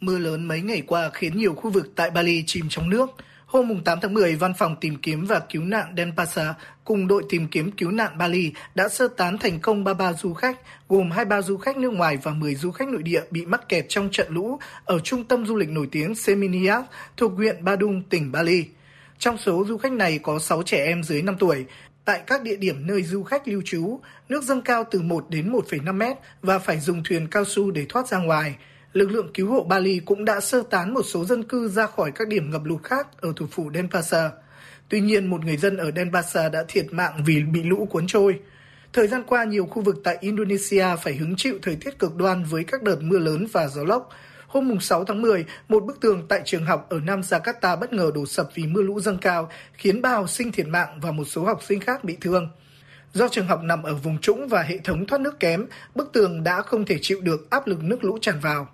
Mưa lớn mấy ngày qua khiến nhiều khu vực tại Bali chìm trong nước. Hôm 8 tháng 10, Văn phòng tìm kiếm và cứu nạn Denpasar cùng đội tìm kiếm cứu nạn Bali đã sơ tán thành công 33 du khách, gồm 23 du khách nước ngoài và 10 du khách nội địa bị mắc kẹt trong trận lũ ở trung tâm du lịch nổi tiếng Seminyak thuộc huyện Badung, tỉnh Bali. Trong số du khách này có 6 trẻ em dưới 5 tuổi. Tại các địa điểm nơi du khách lưu trú, nước dâng cao từ 1 đến 1,5 mét và phải dùng thuyền cao su để thoát ra ngoài lực lượng cứu hộ Bali cũng đã sơ tán một số dân cư ra khỏi các điểm ngập lụt khác ở thủ phủ Denpasar. Tuy nhiên, một người dân ở Denpasar đã thiệt mạng vì bị lũ cuốn trôi. Thời gian qua, nhiều khu vực tại Indonesia phải hứng chịu thời tiết cực đoan với các đợt mưa lớn và gió lốc. Hôm 6 tháng 10, một bức tường tại trường học ở Nam Jakarta bất ngờ đổ sập vì mưa lũ dâng cao, khiến ba học sinh thiệt mạng và một số học sinh khác bị thương. Do trường học nằm ở vùng trũng và hệ thống thoát nước kém, bức tường đã không thể chịu được áp lực nước lũ tràn vào.